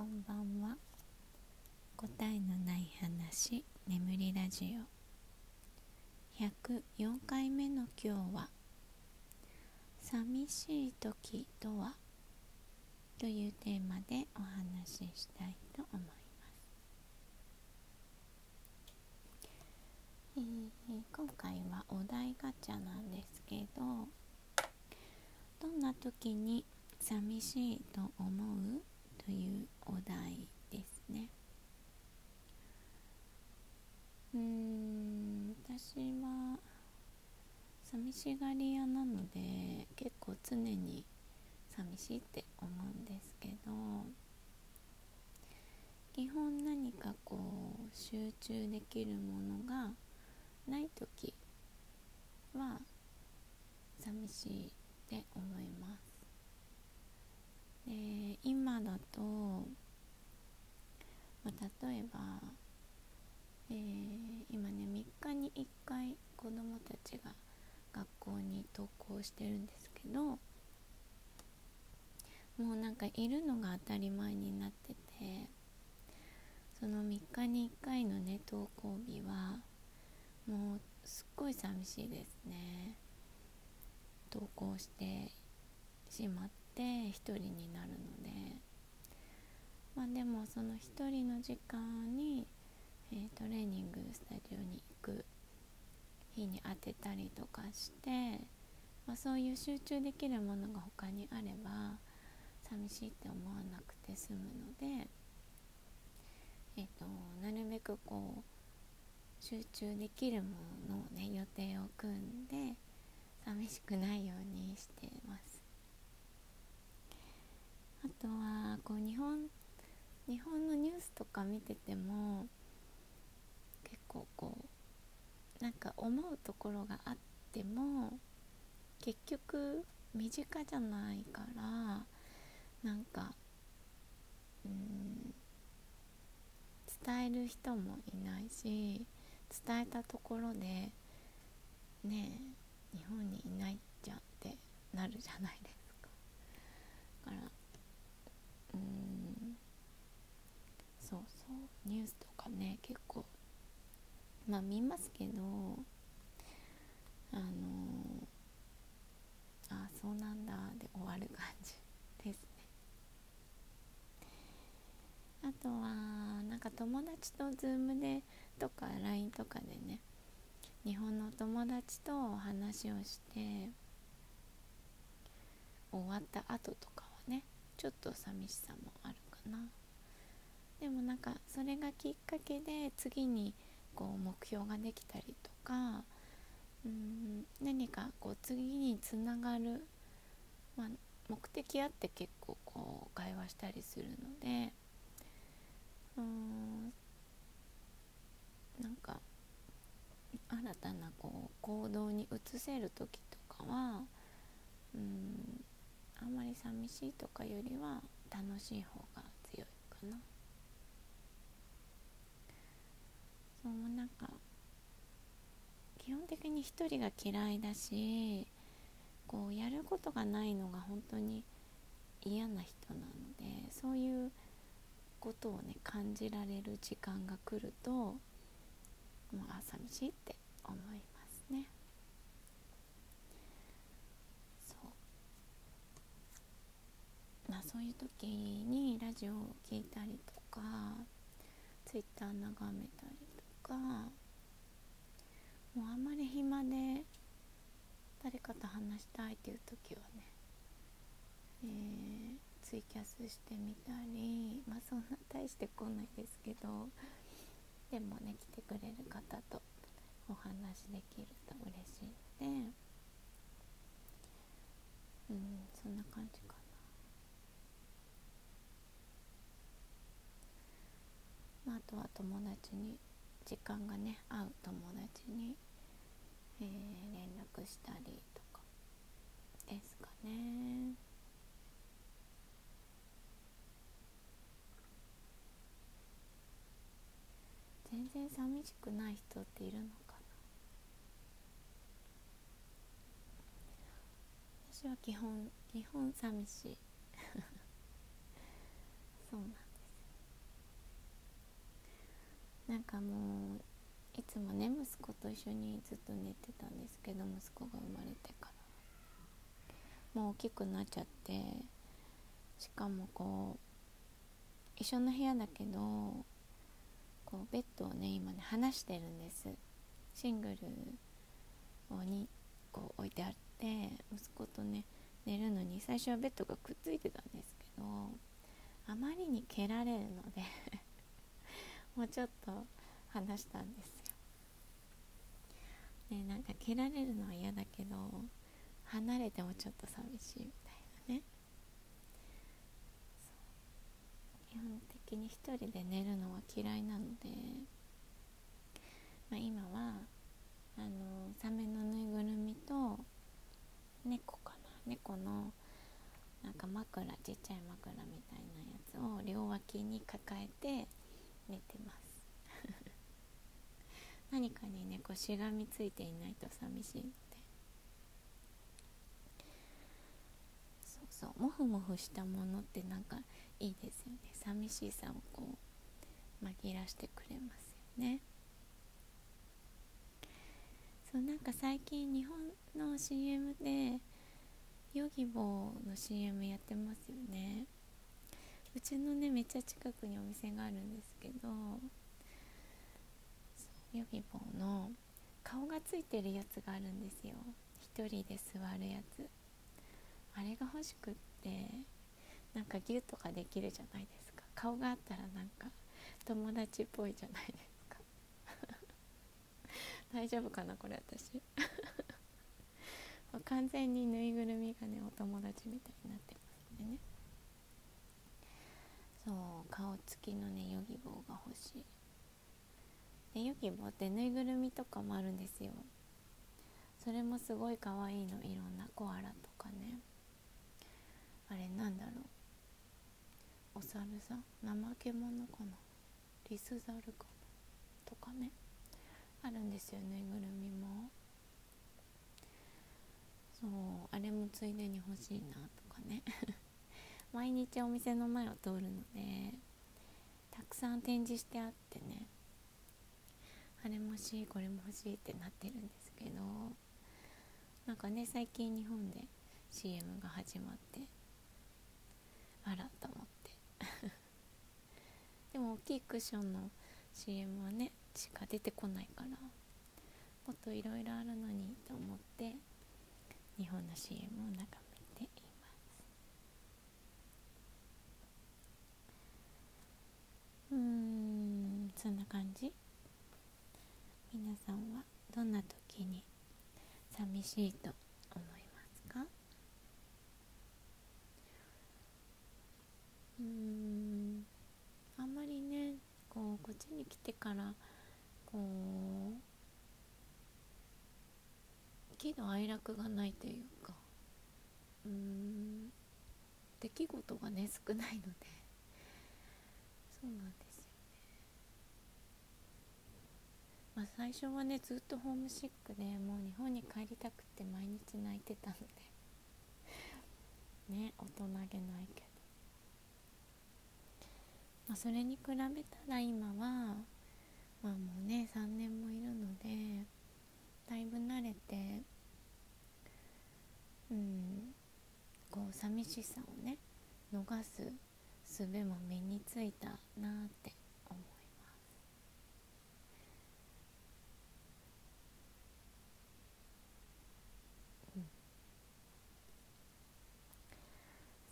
こんばんは。答えのない話眠りラジオ。104回目の今日は「寂しい時とは?」というテーマでお話ししたいと思います、えー、今回はお題ガチャなんですけどどんな時に寂しいと思う？というお題ですね。うん私は寂しがり屋なので結構常に寂しいって思うんですけど基本何かこう集中できるものがない時は寂しいって思います。で今だと、まあ、例えば、えー、今ね3日に1回子どもたちが学校に登校してるんですけどもうなんかいるのが当たり前になっててその3日に1回のね登校日はもうすっごい寂しいですね。登校してしまっって1人になるのでまあでもその1人の時間に、えー、トレーニングスタジオに行く日に当てたりとかして、まあ、そういう集中できるものが他にあれば寂しいって思わなくて済むので、えーと、なるべくこう集中できるものをね予定を組んで寂しくないようにしてます。あとはこう日本日本のニュースとか見てても結構こうなんか思うところがあっても結局身近じゃないからなんかうん伝える人もいないし伝えたところでねえ日本にいないじゃんってなるじゃないですか。だからうん。そうそう。ニュースとかね結構まあ見ますけどあのあそうなんだで終わる感じですね。あとはなんか友達と Zoom でとか LINE とかでね日本の友達と話をして終わった後とかちょっと寂しさもあるかな。でもなんかそれがきっかけで次にこう目標ができたりとかうん何かこう次につながる、まあ、目的あって結構こう会話したりするのでうんなんか新たなこう行動に移せる時とかはうんんまり寂しいとかよりは楽しい方が強いかなそうなんか基本的に一人が嫌いだしこうやることがないのが本当に嫌な人なのでそういうことをね感じられる時間が来るともうあ寂しいって思いますね。まあ、そういう時にラジオを聴いたりとかツイッター眺めたりとかもうあんまり暇で誰かと話したいっていう時はね、えー、ツイキャスしてみたりまあそんな大してこないですけどでもね来てくれる方とお話できると嬉しいのでうんそんな感じかまあ、あとは友達に時間がね会う友達に、えー、連絡したりとかですかね。全然寂しくない人っているのかな。私は基本基本寂しい。そうなんですなんかもういつもね息子と一緒にずっと寝てたんですけど息子が生まれてから。もう大きくなっちゃってしかもこう一緒の部屋だけどこうベッドをね今ね離してるんです。シングルをにこう置いてあって息子とね寝るのに最初はベッドがくっついてたんですけどあまりに蹴られるのでもうちょっと話したんですよ。ねなんか蹴られるのは嫌だけど離れてもちょっと寂しいみたいなね。基本的に一人で寝るのは嫌いなので、まあ、今はあのサメのぬいぐるみと猫かな。猫のなんか枕ちっちゃい枕みたいなやつを両脇に抱えて寝てます。何かにねこうしがみついていないと寂しいので。そうそうモフモフしたものってなんかいいですよね。寂しさをこう紛らしてくれますよね。そうなんか最近日本の CM でヨギボーの CM やってますよね。うちのねめっちゃ近くにお店があるんですけどヨギボーの顔がついてるやつがあるんですよ。一人で座るやつ。あれが欲しくってなんかギュッとかできるじゃないですか。顔があったらなんか友達っぽいじゃないですか。大丈夫かなこれ私。完全にぬいぐるみがねお友達みたいになってますんでね。そう顔つきのねヨギボーが欲しい。でヨギボーってぬいぐるみとかもあるんですよ。それもすごい可愛いの。いろんなコアラとかね。あれなんだろう。お猿さん？怠け者かな？リスザルかな？とかね。あるんですよぬいぐるみも。そうあれもついでに欲しいなとかね。毎日お店の前を通るのでたくさん展示してあってね。あれも欲しいこれも欲しいってなってるんですけどなんかね最近日本で CM が始まってあらと思って。でも大きいクッションの CM はねしか出てこないからもっといろいろあるのにと思って日本の CM を眺めていますうんそんな感じ？皆さんはどんな時に寂しいと思いますか？うんあんまりねこうこっちに来てからこう喜怒哀楽がないというかうん出来事がね少ないのでそうなんですよねまあ最初はねずっとホームシックでもう日本に帰りたくて毎日泣いてたので。ね大人げないけど。まあそれに比べたら今はまあもうね3年もいるのでだいぶ慣れてうんこう寂しさをね逃す術も身についたなって思いますうん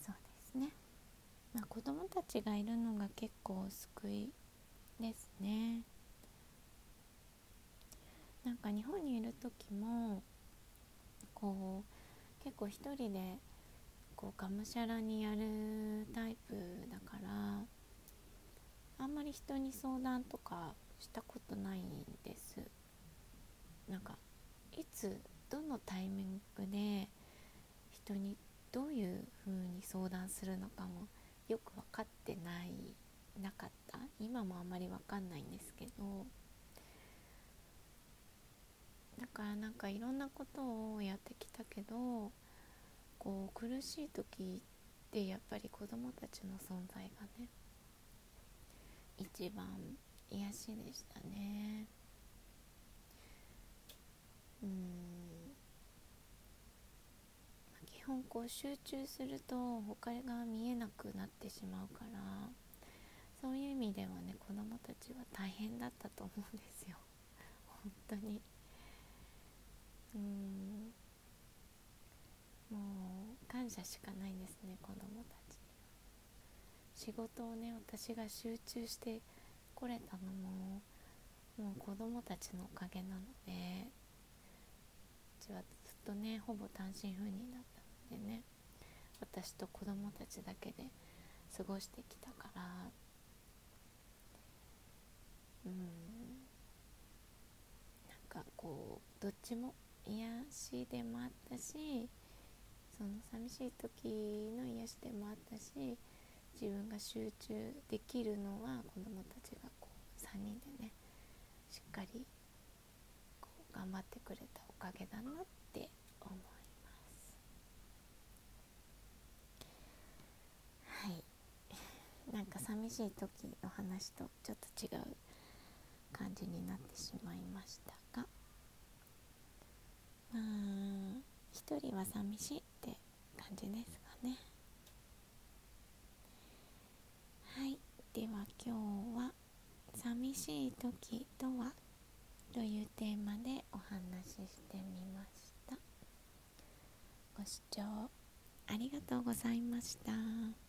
そうですねまあ子供たちがいるのが結構救いですね。なんか日本にいる時もこう結構一人でこうがむしゃらにやるタイプだからあんまり人に相談とかしたことないんです。なんかいつどのタイミングで人にどういう風に相談するのかもよく分かってないなかった？今もあんまり分かんないんですけど。だからなんかいろんなことをやってきたけどこう苦しい時ってやっぱり子供たちの存在がね一番癒しでしたね。うん。本こう集中すると他が見えなくなってしまうからそういう意味ではね子供たちは大変だったと思うんですよ。本当に。うん。もう感謝しかないんですね子供たちには。仕事をね私が集中してこれたのももう子供たちのおかげなのでうちはずっとねほぼ単身赴任だったでね私と子供たちだけで過ごしてきたから。うん。なんかこうどっちも癒しでもあったしその寂しい時の癒しでもあったし自分が集中できるのは子どもたちがこう3人でねしっかりこう頑張ってくれたおかげだなって思いますはいなんか寂しい時の話とちょっと違う感じになってしまいましたがまあ一人は寂しいって感じですかねはいでは今日は「寂しい時とは?」というテーマでお話ししてみましたご視聴ありがとうございました。